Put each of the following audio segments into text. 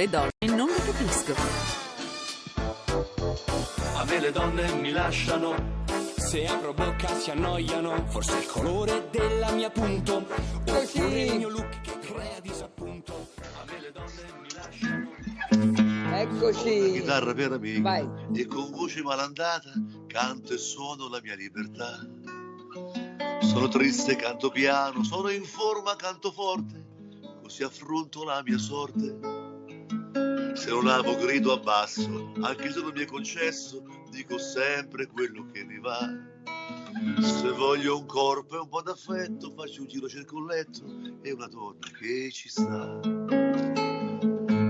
le donne non lo capisco. A me le donne mi lasciano. Se apro bocca si annoiano. Forse il colore della mia punto. Oppure il mio look che crea disappunto. A me le donne mi lasciano. Eccoci. chitarra per amici Vai. e con voce malandata canto e suono la mia libertà. Sono triste, canto piano, sono in forma, canto forte, così affronto la mia sorte. Se non amo grido abbasso, anche se non mi è concesso, dico sempre quello che mi va. Se voglio un corpo e un po' d'affetto, faccio un giro, cerco un letto e una donna che ci sta.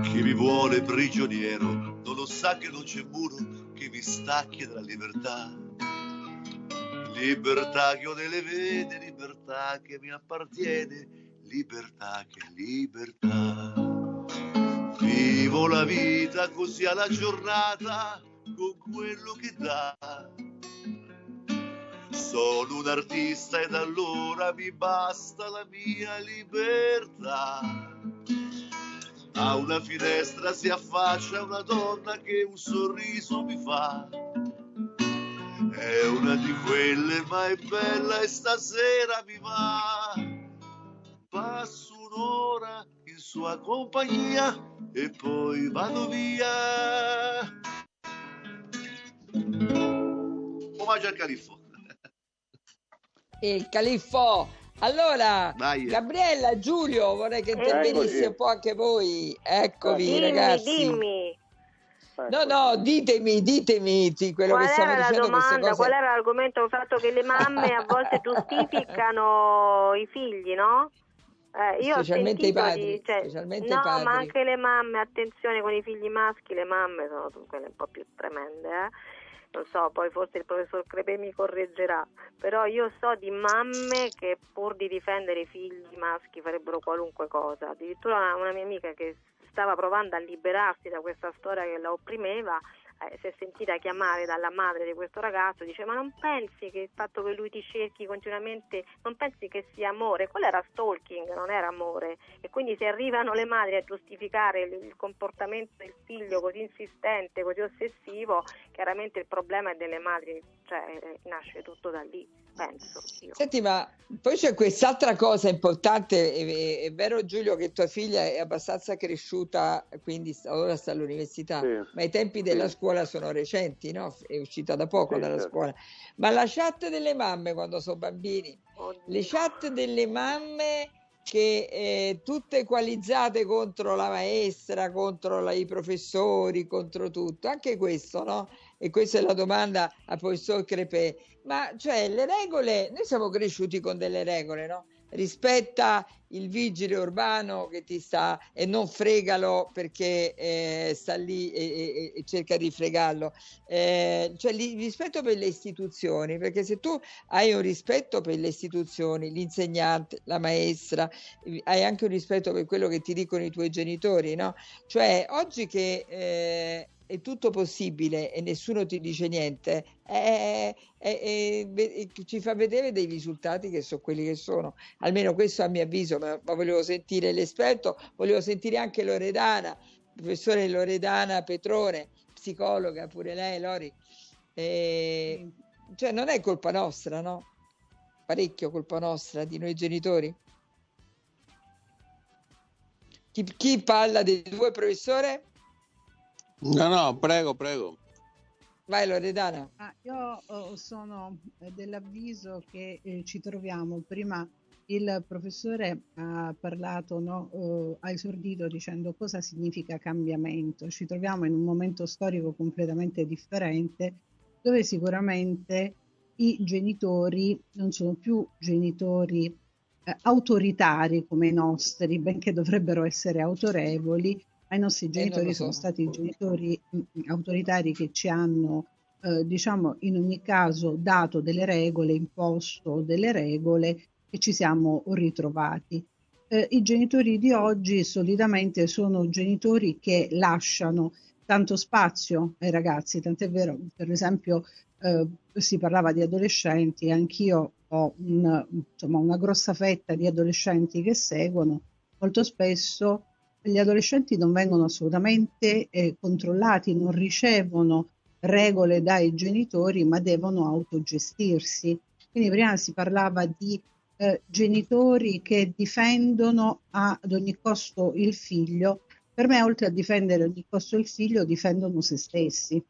Chi mi vuole prigioniero non lo sa che non c'è muro che mi stacchi dalla libertà. Libertà che ho nelle vene, libertà che mi appartiene, libertà che è libertà. Vivo la vita così alla giornata con quello che dà. Sono un artista ed allora mi basta la mia libertà. A una finestra si affaccia una donna che un sorriso mi fa. È una di quelle, ma è bella e stasera mi va. Passo un'ora in sua compagnia e poi vado via. Omaggio al califfo. Il califfo. Allora, Dai. Gabriella, Giulio, vorrei che intervenisse Eccoci. un po' anche voi. Eccovi, dimmi, ragazzi. dimmi. No, no, ditemi, ditemi quello Qual che stiamo era la dicendo queste domanda? cose. Qual era l'argomento? Il fatto che le mamme a volte giustificano i figli, no? Eh, io ho Specialmente i padri, di- cioè, specialmente i no, padri. ma anche le mamme, attenzione con i figli maschi, le mamme sono quelle un po' più tremende, eh. Non so, poi forse il professor Crepè mi correggerà, però io so di mamme che pur di difendere i figli maschi farebbero qualunque cosa. Addirittura una, una mia amica che stava provando a liberarsi da questa storia che la opprimeva, eh, si è sentita chiamare dalla madre di questo ragazzo, dice ma non pensi che il fatto che lui ti cerchi continuamente, non pensi che sia amore? Quello era stalking, non era amore. E quindi se arrivano le madri a giustificare il, il comportamento del figlio così insistente, così ossessivo, chiaramente il problema è delle madri, cioè eh, nasce tutto da lì, penso io. Senti, ma poi c'è quest'altra cosa importante, è, è- è vero Giulio che tua figlia è abbastanza cresciuta, quindi ora sta all'università, Sì. ma i tempi della Sì. scuola sono recenti, no? È uscita da poco Sì, dalla certo. scuola. Ma la chat delle mamme quando sono bambini, Oddio. le chat delle mamme che eh, tutte equalizzate contro la maestra, contro la- i professori, contro tutto, anche questo, no? E questa è la domanda al professor Crepè. Ma cioè le regole, noi siamo cresciuti con delle regole, no? Rispetta il vigile urbano che ti sta e non fregalo perché eh, sta lì e, e- e cerca di fregarlo. Eh, cioè li- rispetto per le istituzioni, perché se tu hai un rispetto per le istituzioni, l'insegnante, la maestra, hai anche un rispetto per quello che ti dicono i tuoi genitori, no? Cioè oggi che eh, è tutto possibile e nessuno ti dice niente, eh, eh, ve- ci fa vedere dei risultati che sono quelli che sono. Almeno questo a mio avviso, ma, ma volevo sentire l'esperto, volevo sentire anche Loredana, professore Loredana Petrone, psicologa pure lei, Lori. Eh, cioè non è colpa nostra, no? Parecchio colpa nostra, di noi genitori. Chi, chi parla dei due, professore? No, no, prego, prego. Vai Loredana. Ah, io oh, sono dell'avviso che eh, ci troviamo. Prima il professore ha parlato, no, eh, ha esordito dicendo cosa significa cambiamento. Ci troviamo in un momento storico completamente differente dove sicuramente i genitori non sono più genitori eh, autoritari come i nostri, benché dovrebbero essere autorevoli, ma i nostri non genitori sono stati genitori mh, autoritari che ci hanno, eh, diciamo, in ogni caso dato delle regole, imposto delle regole e ci siamo ritrovati. Eh, I genitori di oggi solitamente sono genitori che lasciano tanto spazio ai ragazzi, tant'è vero, per esempio, eh, si parlava di adolescenti, anch'io ho un- insomma, una grossa fetta di adolescenti che seguono, molto spesso gli adolescenti non vengono assolutamente eh, controllati, non ricevono regole dai genitori, ma devono autogestirsi. Quindi prima si parlava di eh, genitori che difendono ad ogni costo il figlio. Per me, oltre a difendere ad ogni costo il figlio, difendono se stessi.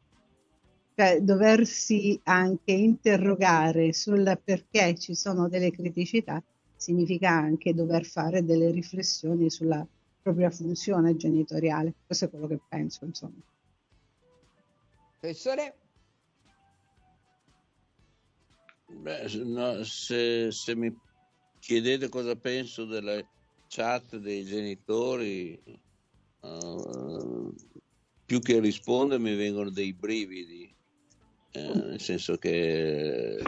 Cioè, doversi anche interrogare sul perché ci sono delle criticità significa anche dover fare delle riflessioni sulla propria funzione genitoriale. Questo è quello che penso, insomma. Professore? Beh, no, se, se, mi chiedete cosa penso della chat dei genitori, uh, più che rispondere mi vengono dei brividi, eh, nel senso che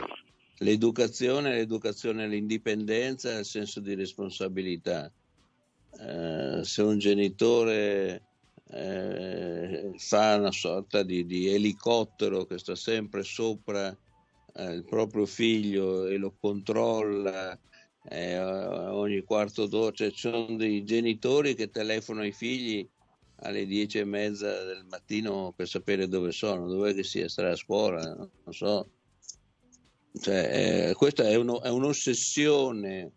l'educazione è l'educazione all'indipendenza e al senso di responsabilità. Eh, se un genitore eh, fa una sorta di, di, elicottero che sta sempre sopra eh, il proprio figlio e lo controlla eh, ogni quarto d'ora, cioè ci sono dei genitori che telefonano ai figli alle dieci e mezza del mattino per sapere dove sono, dove che sia, stare a scuola, non so. Cioè, eh, questa è, uno, è un'ossessione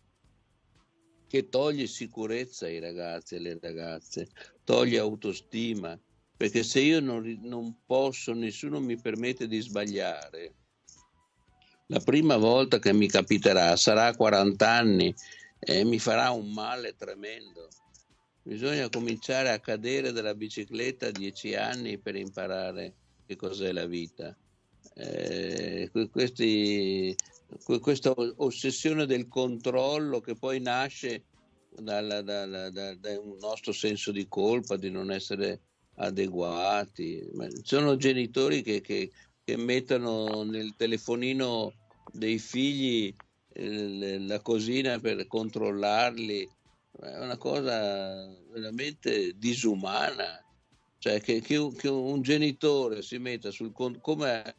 che toglie sicurezza ai ragazzi e alle ragazze, toglie autostima, perché se io non, non posso, nessuno mi permette di sbagliare, la prima volta che mi capiterà sarà a 40 anni e mi farà un male tremendo. Bisogna cominciare a cadere dalla bicicletta a 10 anni per imparare che cos'è la vita. Eh, questi, questa ossessione del controllo che poi nasce dal, dal, dal, da un nostro senso di colpa di non essere adeguati. Ma sono genitori che, che, che mettono nel telefonino dei figli eh, la cosina per controllarli. È una cosa veramente disumana. Cioè che, che, un, un genitore si metta sul come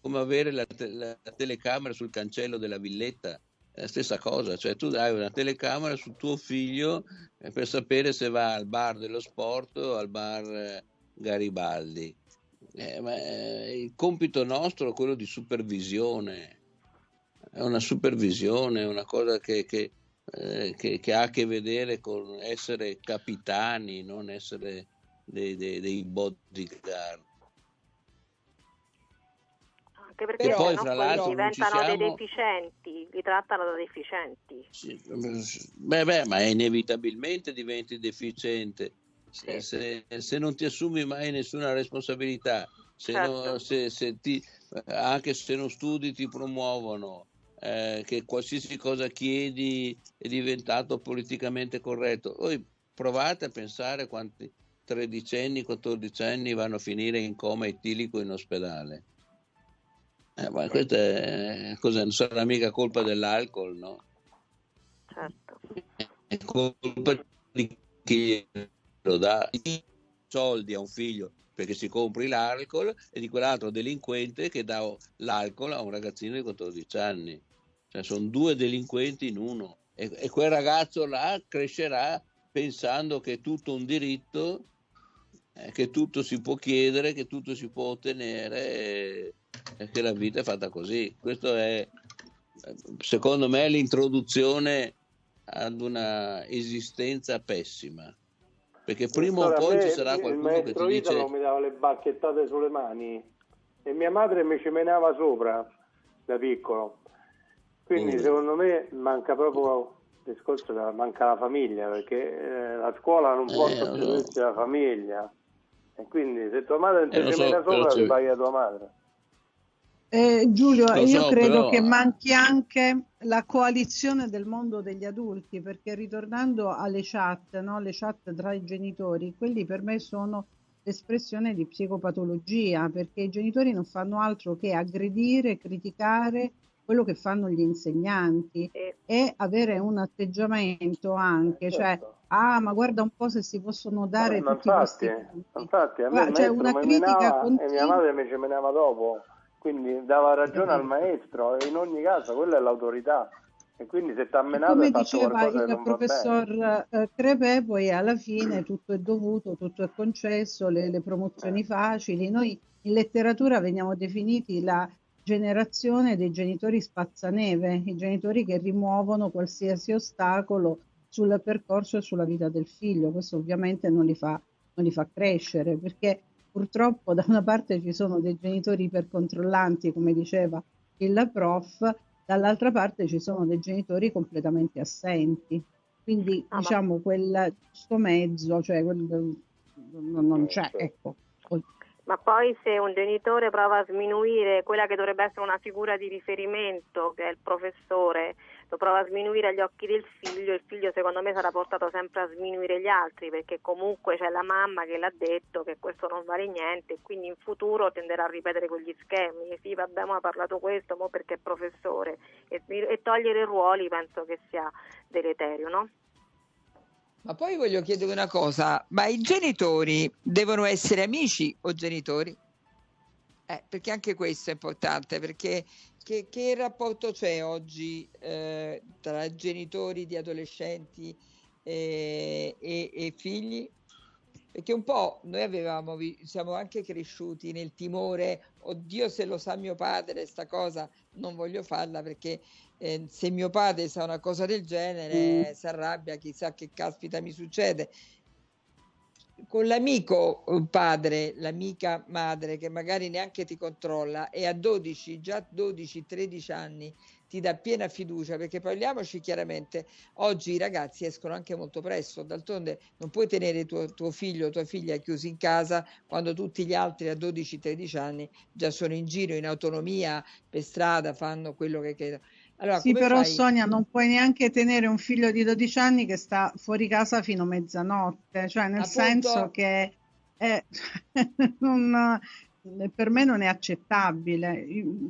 come avere la, te- la, telecamera sul cancello della villetta, la stessa cosa, cioè tu hai una telecamera sul tuo figlio eh, per sapere se va al bar dello sport o al bar eh, Garibaldi. Eh, ma, eh, il compito nostro è quello di supervisione, è una supervisione, una cosa che, che, eh, che, che ha a che vedere con essere capitani, non essere dei, dei, dei bodyguard anche perché Però, poi, fra l'altro, diventano siamo... dei deficienti, li trattano da deficienti. Sì, beh, beh, ma inevitabilmente diventi deficiente. Se, se, se, non ti assumi mai nessuna responsabilità, se certo. non, se, ti, anche se non studi ti promuovono, eh, che qualsiasi cosa chiedi è diventato politicamente corretto. Voi provate a pensare quanti tredicenni, quattordicenni vanno a finire in coma etilico in ospedale. Eh, ma questa è, cosa, non sarà mica colpa dell'alcol, no? Certo. È colpa di chi lo dà soldi a un figlio perché si compri l'alcol e di quell'altro delinquente che dà l'alcol a un ragazzino di 14 anni. Cioè sono due delinquenti in uno e, e quel ragazzo là crescerà pensando che è tutto un diritto, eh, che tutto si può chiedere, che tutto si può ottenere perché la vita è fatta così. Questo è, secondo me, l'introduzione ad una esistenza pessima. Perché prima o poi ci sarà qualcuno che ti dice... Il mi dava le bacchettate sulle mani e mia madre mi ci menava sopra da piccolo. Quindi mm. secondo me manca proprio il discorso della manca la famiglia perché eh, la scuola non può eh, so. la famiglia e quindi se tua madre non ti eh, ci so, mena sopra ti paghi a tua madre eh, Giulio, Lo io so, credo però... che manchi anche la coalizione del mondo degli adulti, perché ritornando alle chat, no? le chat tra i genitori, quelli per me sono l'espressione di psicopatologia, perché i genitori non fanno altro che aggredire, criticare quello che fanno gli insegnanti eh. e avere un atteggiamento anche, cioè, certo. cioè, ah, ma guarda un po' se si possono dare eh, tutti infatti, questi punti. Infatti, a me cioè, una critica continua... e mia madre mi ci menava dopo quindi dava ragione al maestro e in ogni caso quella è l'autorità E quindi se ti ha menato Come diceva il professor eh, Crepè, poi alla fine tutto è dovuto, tutto è concesso, le, le promozioni facili. Noi in letteratura veniamo definiti la generazione dei genitori spazzaneve, i genitori che rimuovono qualsiasi ostacolo sul percorso e sulla vita del figlio. Questo ovviamente non li fa, non li fa crescere, perché purtroppo da una parte ci sono dei genitori ipercontrollanti, come diceva il prof, dall'altra parte ci sono dei genitori completamente assenti. Quindi Ah, ma- diciamo quel giusto mezzo, cioè quel- non, non c'è, ecco. Ma poi se un genitore prova a sminuire quella che dovrebbe essere una figura di riferimento, che è il professore, lo prova a sminuire agli occhi del figlio, il figlio secondo me sarà portato sempre a sminuire gli altri, perché comunque c'è la mamma che l'ha detto che questo non vale niente, quindi in futuro tenderà a ripetere quegli schemi. Sì, vabbè, ma ha parlato questo, mo perché è professore. E, e togliere ruoli penso che sia deleterio, no? Ma poi voglio chiedere una cosa, ma i genitori devono essere amici o genitori? Eh, perché anche questo è importante, perché che, che rapporto c'è oggi eh, tra genitori di adolescenti e, e- e figli? Perché un po' noi avevamo, siamo anche cresciuti nel timore, oddio se lo sa mio padre sta cosa, non voglio farla perché eh, se mio padre sa una cosa del genere si arrabbia, chissà che caspita mi succede. Con l'amico eh, padre, l'amica madre che magari neanche ti controlla e a 12, già 12-13 anni ti dà piena fiducia perché parliamoci chiaramente, oggi i ragazzi escono anche molto presto, d'altronde non puoi tenere tuo, tuo figlio o tua figlia chiusi in casa quando tutti gli altri a 12-13 anni già sono in giro in autonomia per strada, fanno quello che chiedono. Allora, Sì, però fai? Sonia non puoi neanche tenere un figlio di 12 anni che sta fuori casa fino a mezzanotte, cioè nel Appunto. senso che è- non- per me non è accettabile.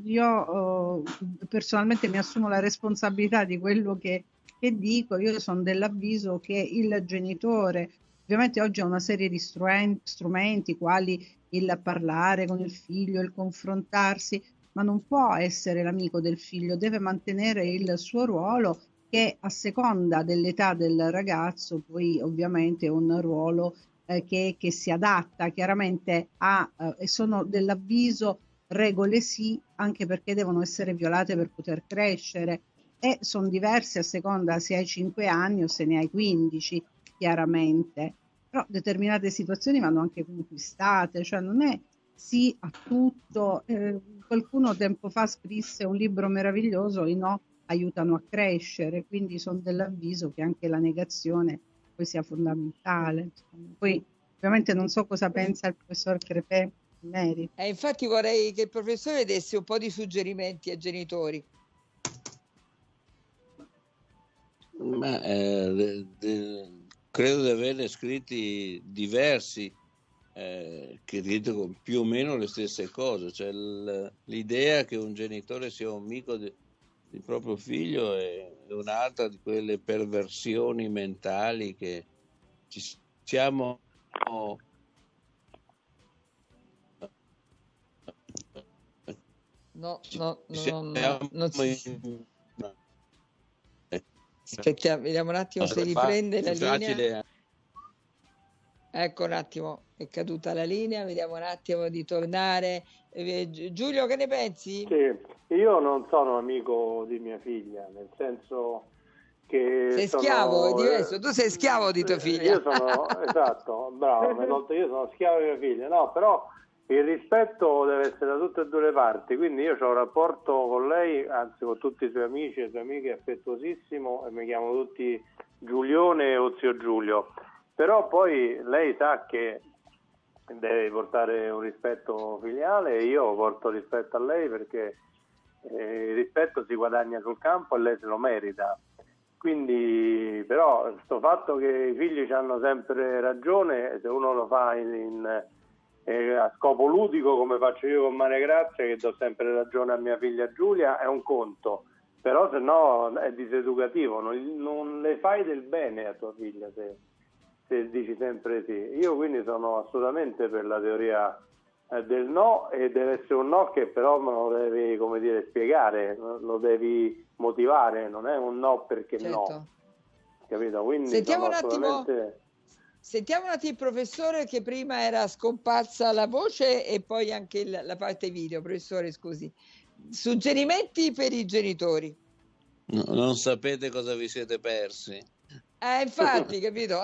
Io eh, personalmente mi assumo la responsabilità di quello che, che dico, io sono dell'avviso che il genitore, ovviamente oggi ha una serie di struen- strumenti, quali il parlare con il figlio, il confrontarsi, ma non può essere l'amico del figlio, deve mantenere il suo ruolo che a seconda dell'età del ragazzo poi ovviamente è un ruolo eh, che, che si adatta chiaramente a, eh, e sono dell'avviso regole sì, anche perché devono essere violate per poter crescere e sono diverse a seconda se hai 5 anni o se ne hai 15, chiaramente. Però determinate situazioni vanno anche conquistate, cioè non è sì a tutto. Eh, qualcuno tempo fa scrisse un libro meraviglioso, i no aiutano a crescere, quindi sono dell'avviso che anche la negazione poi sia fondamentale. Poi ovviamente non so cosa pensa il professor Crepè in merito. Eh, infatti vorrei che il professore desse un po' di suggerimenti ai genitori. Ma eh, de- de- credo di averne scritti diversi eh, che dicono più o meno le stesse cose. Cioè, l'idea che un genitore sia un amico de- del proprio figlio è è un'altra di quelle perversioni mentali che ci siamo No, no, no, no, no, in- Aspettiamo, vediamo un attimo se riprende la linea. Ecco un attimo, è caduta la linea, vediamo un attimo di tornare. Eh, Gi- Giulio, che ne pensi? Sì, io non sono amico di mia figlia, nel senso che Sei sono- schiavo, è diverso. Tu sei schiavo di tua Eh, figlia. Io sono, esatto, bravo, io sono schiavo di mia figlia, no, però il rispetto deve essere da tutte e due le parti, quindi io ho un rapporto con lei, anzi con tutti i suoi amici e sue amiche affettuosissimo e mi chiamo tutti Giulione o zio Giulio, però poi lei sa che deve portare un rispetto filiale e io porto rispetto a lei perché eh, il rispetto si guadagna sul campo e lei se lo merita. Quindi, però, questo fatto che i figli hanno sempre ragione, se uno lo fa in, in- eh, a scopo ludico, come faccio io con Mare Grazia, che do sempre ragione a mia figlia Giulia, è un conto. Però se no è diseducativo, non, non le fai del bene a tua figlia se, se dici sempre sì. Io quindi sono assolutamente per la teoria eh, del no e deve essere un no che però me lo devi come dire, spiegare, lo devi motivare, non è un no perché Certo. no, capito? Quindi Sentiamo sono un attimo- assolutamente... Sentiamo un attimo il professore che prima era scomparsa la voce e poi anche il- la parte video. Professore, scusi. Suggerimenti per i genitori. No- non sapete cosa vi siete persi. Eh, infatti, capito?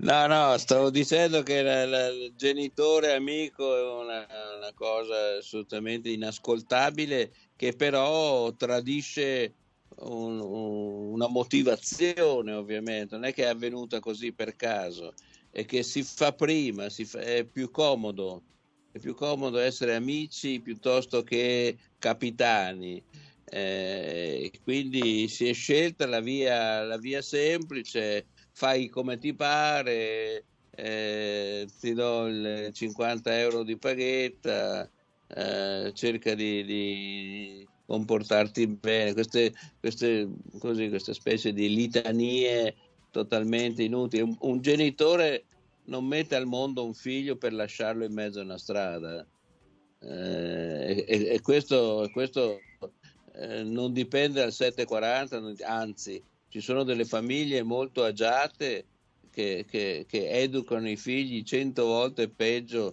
No, no, stavo dicendo che la- la- il genitore amico è una, una cosa assolutamente inascoltabile che però tradisce un- un- una motivazione, ovviamente, non è che è avvenuta così per caso, è che si fa prima, si fa- è più comodo, è più comodo essere amici piuttosto che capitani. Eh, quindi si è scelta la via, la via semplice, fai come ti pare, eh, ti do il 50 euro di paghetta, eh, cerca di, di comportarti bene, queste, queste, così, queste specie di litanie totalmente inutili. Un, un genitore non mette al mondo un figlio per lasciarlo in mezzo a una strada. Eh, e, e questo, questo eh, non dipende dal 740, non- anzi, ci sono delle famiglie molto agiate che, che- che educano i figli cento volte peggio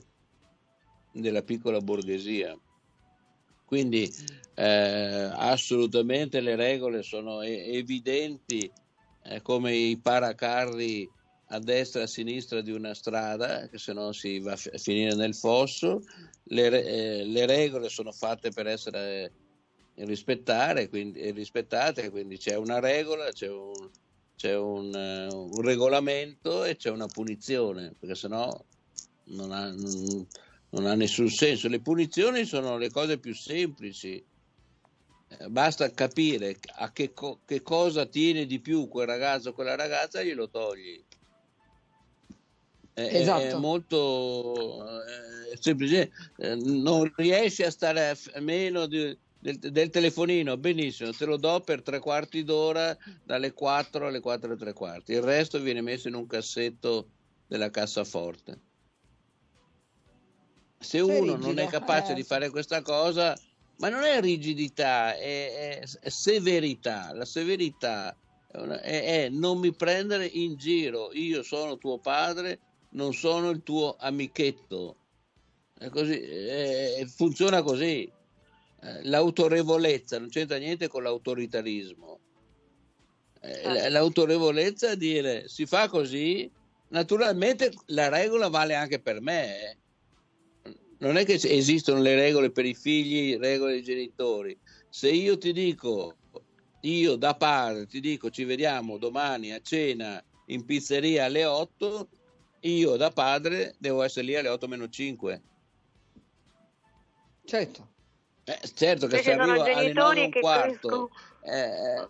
della piccola borghesia. Quindi eh, assolutamente le regole sono evidenti eh, come i paracarri a destra e a sinistra di una strada, che se no si va a fi- a finire nel fosso. Le, eh, le regole sono fatte per essere rispettare, quindi, eh, rispettate, quindi c'è una regola, c'è un, c'è un, eh, un regolamento e c'è una punizione, perché sennò non ha, non, non ha nessun senso. Le punizioni sono le cose più semplici, Eh, basta capire a che, co- che cosa tiene di più quel ragazzo o quella ragazza e glielo togli. È, è- è Esatto. molto eh, semplice, non riesci a stare a meno di- del, del telefonino, benissimo, te lo do per tre quarti d'ora dalle 4 alle 4 e tre quarti, il resto viene messo in un cassetto della cassaforte. Se uno non è rigido, capace eh, di fare questa cosa, ma non è rigidità, è, è- è severità. La severità è, una- è non mi prendere in giro. Io sono tuo padre, non sono il tuo amichetto. È così, è- funziona così. Eh, L'autorevolezza non c'entra niente con l'autoritarismo. Eh, l- L'autorevolezza è dire si fa così, naturalmente la regola vale anche per me. eh. Non è che esistono le regole per i figli, regole dei genitori. Se io ti dico, io da padre ti dico ci vediamo domani a cena in pizzeria alle 8, io da padre devo essere lì alle 8 meno 5. Certo. Eh, certo che Invece se sono arrivo alle 9 e genitori un che quarto, crescono. eh,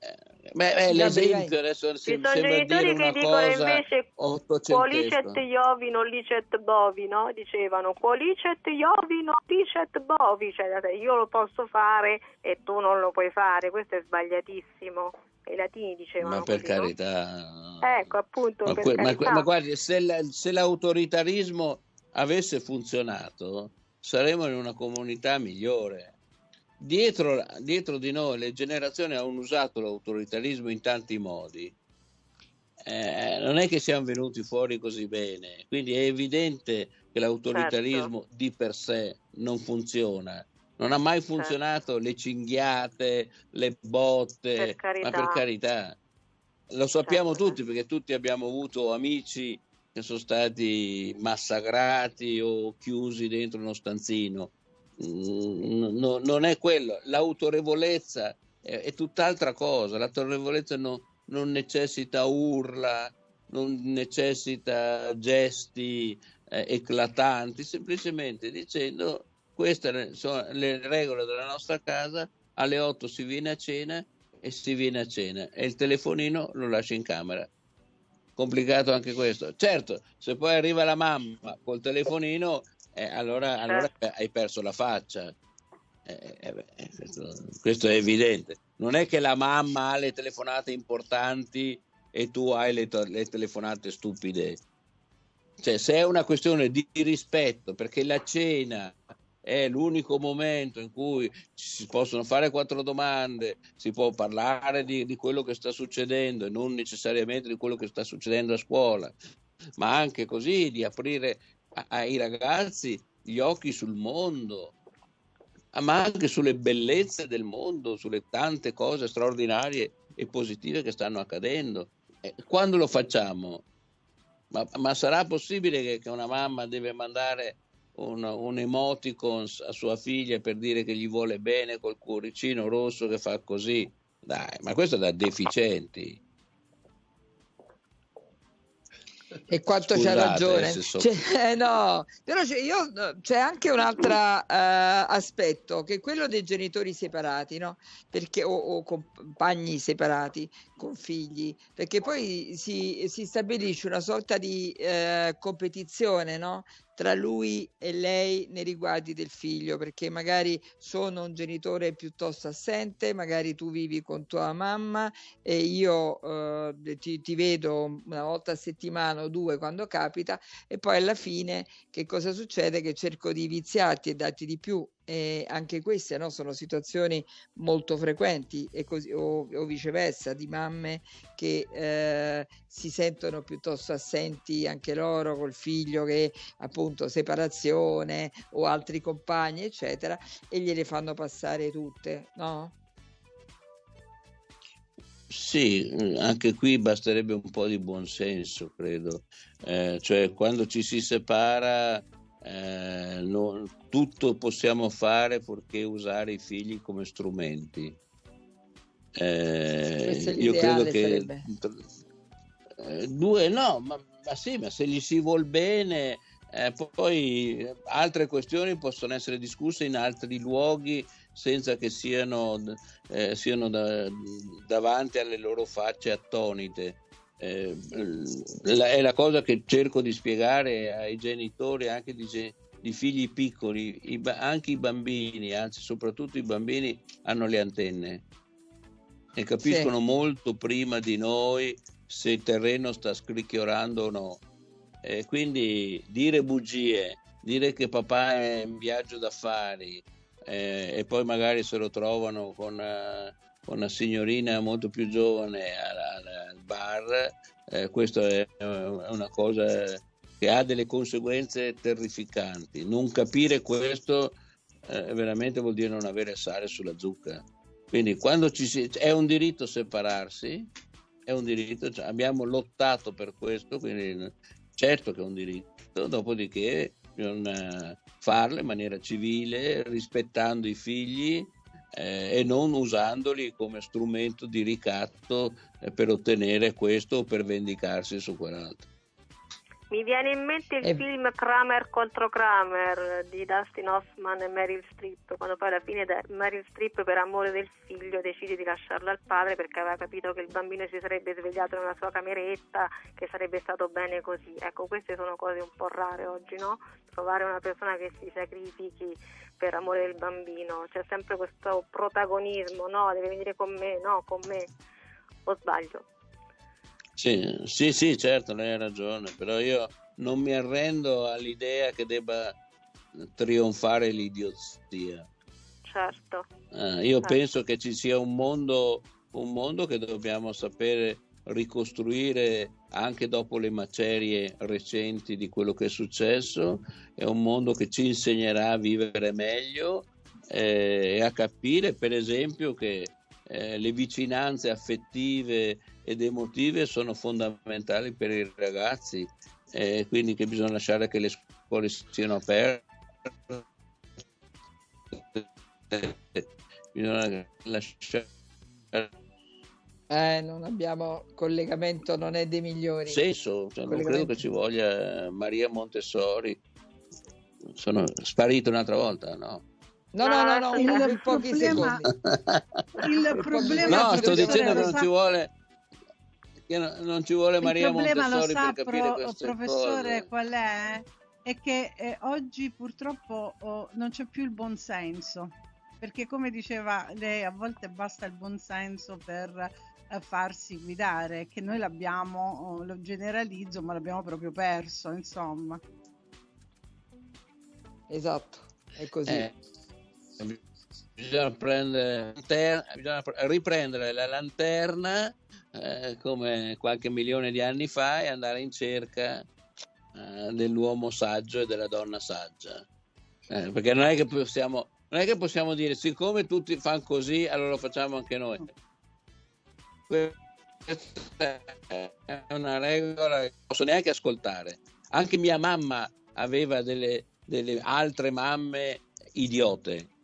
eh, beh, beh, Gabri, l'esempio adesso Ci sem- sono genitori dire che una dicono cosa invece ottocentesca. Qualicet Iovi, non licet bovi, no? Dicevano qualicet Iovi, non licet bovi, cioè se io lo posso fare e tu non lo puoi fare, questo è sbagliatissimo. I latini dicevano Ma per così, no? carità, Ecco, appunto, ma, per que- ma- carità. ma guardi, se, la- se l'autoritarismo avesse funzionato, saremmo in una comunità migliore. Dietro, dietro di noi le generazioni hanno usato l'autoritarismo in tanti modi. Eh, non è che siamo venuti fuori così bene, quindi è evidente che l'autoritarismo Certo. di per sé non funziona. Non ha mai funzionato le cinghiate, le botte, Per ma per carità. Lo sappiamo Certo. tutti perché tutti abbiamo avuto amici che sono stati massacrati o chiusi dentro uno stanzino. Mm, no- non è quello. L'autorevolezza è, è tutt'altra cosa. L'autorevolezza no- non necessita urla, non necessita gesti eh, eclatanti, semplicemente dicendo queste sono le regole della nostra casa, alle 8 si viene a cena e si viene a cena e il telefonino lo lascia in camera. Complicato anche questo. Certo, se poi arriva la mamma col telefonino, eh, allora, allora hai perso la faccia. Eh, eh, beh, questo, questo è evidente. Non è che la mamma ha le telefonate importanti e tu hai le, le telefonate stupide. Cioè, se è una questione di rispetto, perché la cena è l'unico momento in cui si possono fare quattro domande, si può parlare di, di, quello che sta succedendo e non necessariamente di quello che sta succedendo a scuola, ma anche così di aprire ai ragazzi gli occhi sul mondo, ma anche sulle bellezze del mondo, sulle tante cose straordinarie e positive che stanno accadendo. E quando lo facciamo? Ma, ma sarà possibile che, che, una mamma deve mandare un, un, emoticon a sua figlia per dire che gli vuole bene col cuoricino rosso che fa così? Dai, ma questo è da deficienti. E quanto Scusate, c'ha ragione. So... Cioè, eh, no, però c'è, io, c'è anche un altro uh, aspetto, che è quello dei genitori separati, no? Perché, o, o, compagni separati con figli, perché poi si, si stabilisce una sorta di uh, competizione no? Tra lui e lei nei riguardi del figlio, perché magari sono un genitore piuttosto assente, magari tu vivi con tua mamma e io eh, ti, ti, vedo una volta a settimana o due quando capita e poi alla fine che cosa succede? Che cerco di viziarti e darti di più e anche queste no, sono situazioni molto frequenti e così, o, o viceversa di mamme che eh, si sentono piuttosto assenti anche loro col figlio che appunto separazione o altri compagni eccetera e gliele fanno passare tutte no? Sì, anche qui basterebbe un po' di buonsenso, credo. Eh, cioè, quando ci si separa, eh, non, tutto possiamo fare purché usare i figli come strumenti. Eh, io credo che eh, due no, ma, ma, sì, ma se gli si vuol bene, eh, poi altre questioni possono essere discusse in altri luoghi senza che siano, eh, siano da, davanti alle loro facce attonite. Eh, la, è la cosa che cerco di spiegare ai genitori anche di, di figli piccoli, I, anche i bambini, anzi soprattutto i bambini hanno le antenne e capiscono sì. molto prima di noi se il terreno sta scricchiolando o no. E quindi dire bugie, dire che papà è in viaggio d'affari eh, e poi magari se lo trovano con, uh, con una signorina molto più giovane al, al bar, eh, questo è una cosa che ha delle conseguenze terrificanti. Non capire questo eh, veramente vuol dire non avere sale sulla zucca. Quindi quando ci si, è un diritto separarsi, è un diritto, cioè abbiamo lottato per questo, quindi certo che è un diritto, dopodiché bisogna farlo in maniera civile, rispettando i figli eh, e non usandoli come strumento di ricatto eh, per ottenere questo o per vendicarsi su quell'altro. Mi viene in mente il e... film Kramer contro Kramer di Dustin Hoffman e Meryl Streep, quando poi alla fine Meryl Streep per amore del figlio decide di lasciarlo al padre perché aveva capito che il bambino si sarebbe svegliato nella sua cameretta, che sarebbe stato bene così. Ecco, queste sono cose un po' rare oggi, no? Trovare una persona che si sacrifichi per amore del bambino, c'è sempre questo protagonismo, no? Deve venire con me, no, con me. O sbaglio? Sì, sì, sì, certo, lei ha ragione, però io non mi arrendo all'idea che debba trionfare l'idiozia. Certo. Eh, io certo. penso che ci sia un mondo, un mondo che dobbiamo sapere ricostruire anche dopo le macerie recenti di quello che è successo, è un mondo che ci insegnerà a vivere meglio eh, e a capire per esempio che eh, le vicinanze affettive ed emotive sono fondamentali per i ragazzi, eh, quindi che bisogna lasciare che le scuole siano aperte. Bisogna lasciare eh, non abbiamo collegamento, non è dei migliori. Senso, cioè, non credo che ci voglia Maria Montessori. Sono sparito un'altra volta, no? No, no, no, no, il, il pochi problema, il problema no, sto dicendo che non ci vuole non ci vuole Maria Montessori sa, per capire pro, professore cose. qual è? È che eh, oggi purtroppo oh, non c'è più il buonsenso perché come diceva lei a volte basta il buonsenso per eh, farsi guidare, che noi l'abbiamo, oh, lo generalizzo, ma l'abbiamo proprio perso, insomma. Esatto, è così. Eh, bisogna, prendere, bisogna riprendere la lanterna eh, come qualche milione di anni fa e andare in cerca eh, dell'uomo saggio e della donna saggia. Eh, perché non è che possiamo non è che possiamo dire siccome tutti fanno così allora lo facciamo anche noi. Questa è una regola che non posso neanche ascoltare. Anche mia mamma aveva delle, delle altre mamme idiote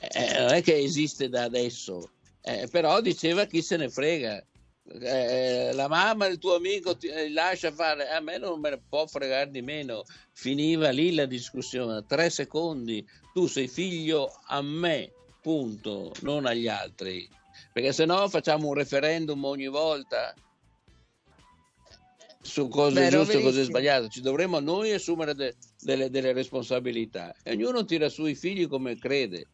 eh, non è che esiste da adesso eh, però diceva chi se ne frega eh, la mamma del tuo amico ti eh, lascia fare, a me non me ne può fregare di meno. Finiva lì la discussione, tre secondi, tu sei figlio a me, punto, non agli altri. Perché se no facciamo un referendum ogni volta su cosa è giusto e cosa è sbagliato. Ci dovremmo noi assumere de- delle, delle, responsabilità e ognuno tira su i figli come crede.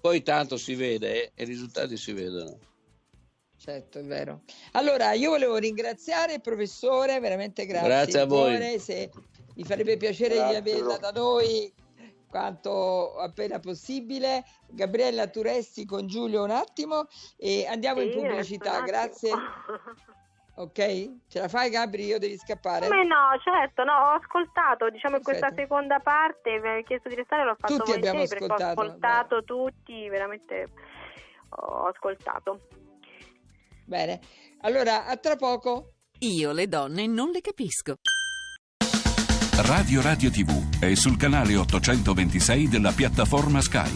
Poi tanto si vede eh, e i risultati si vedono certo, è vero. Allora, io volevo ringraziare il professore, veramente grazie. Grazie a voi. Se mi farebbe piacere grazie, di averla da noi quanto appena possibile. Gabriella Turesti con Giulio un attimo e andiamo sì, in pubblicità. Grazie. Ok? Ce la fai Gabri? Io devi scappare? Come no, certo, no, ho ascoltato, diciamo in questa seconda parte, mi hai chiesto di restare, l'ho fatto tutti abbiamo ascoltato, ho ascoltato beh. tutti, veramente ho ascoltato. Bene, allora a tra poco. Io le donne non le capisco. Radio Radio TV è sul canale 826 della piattaforma Sky.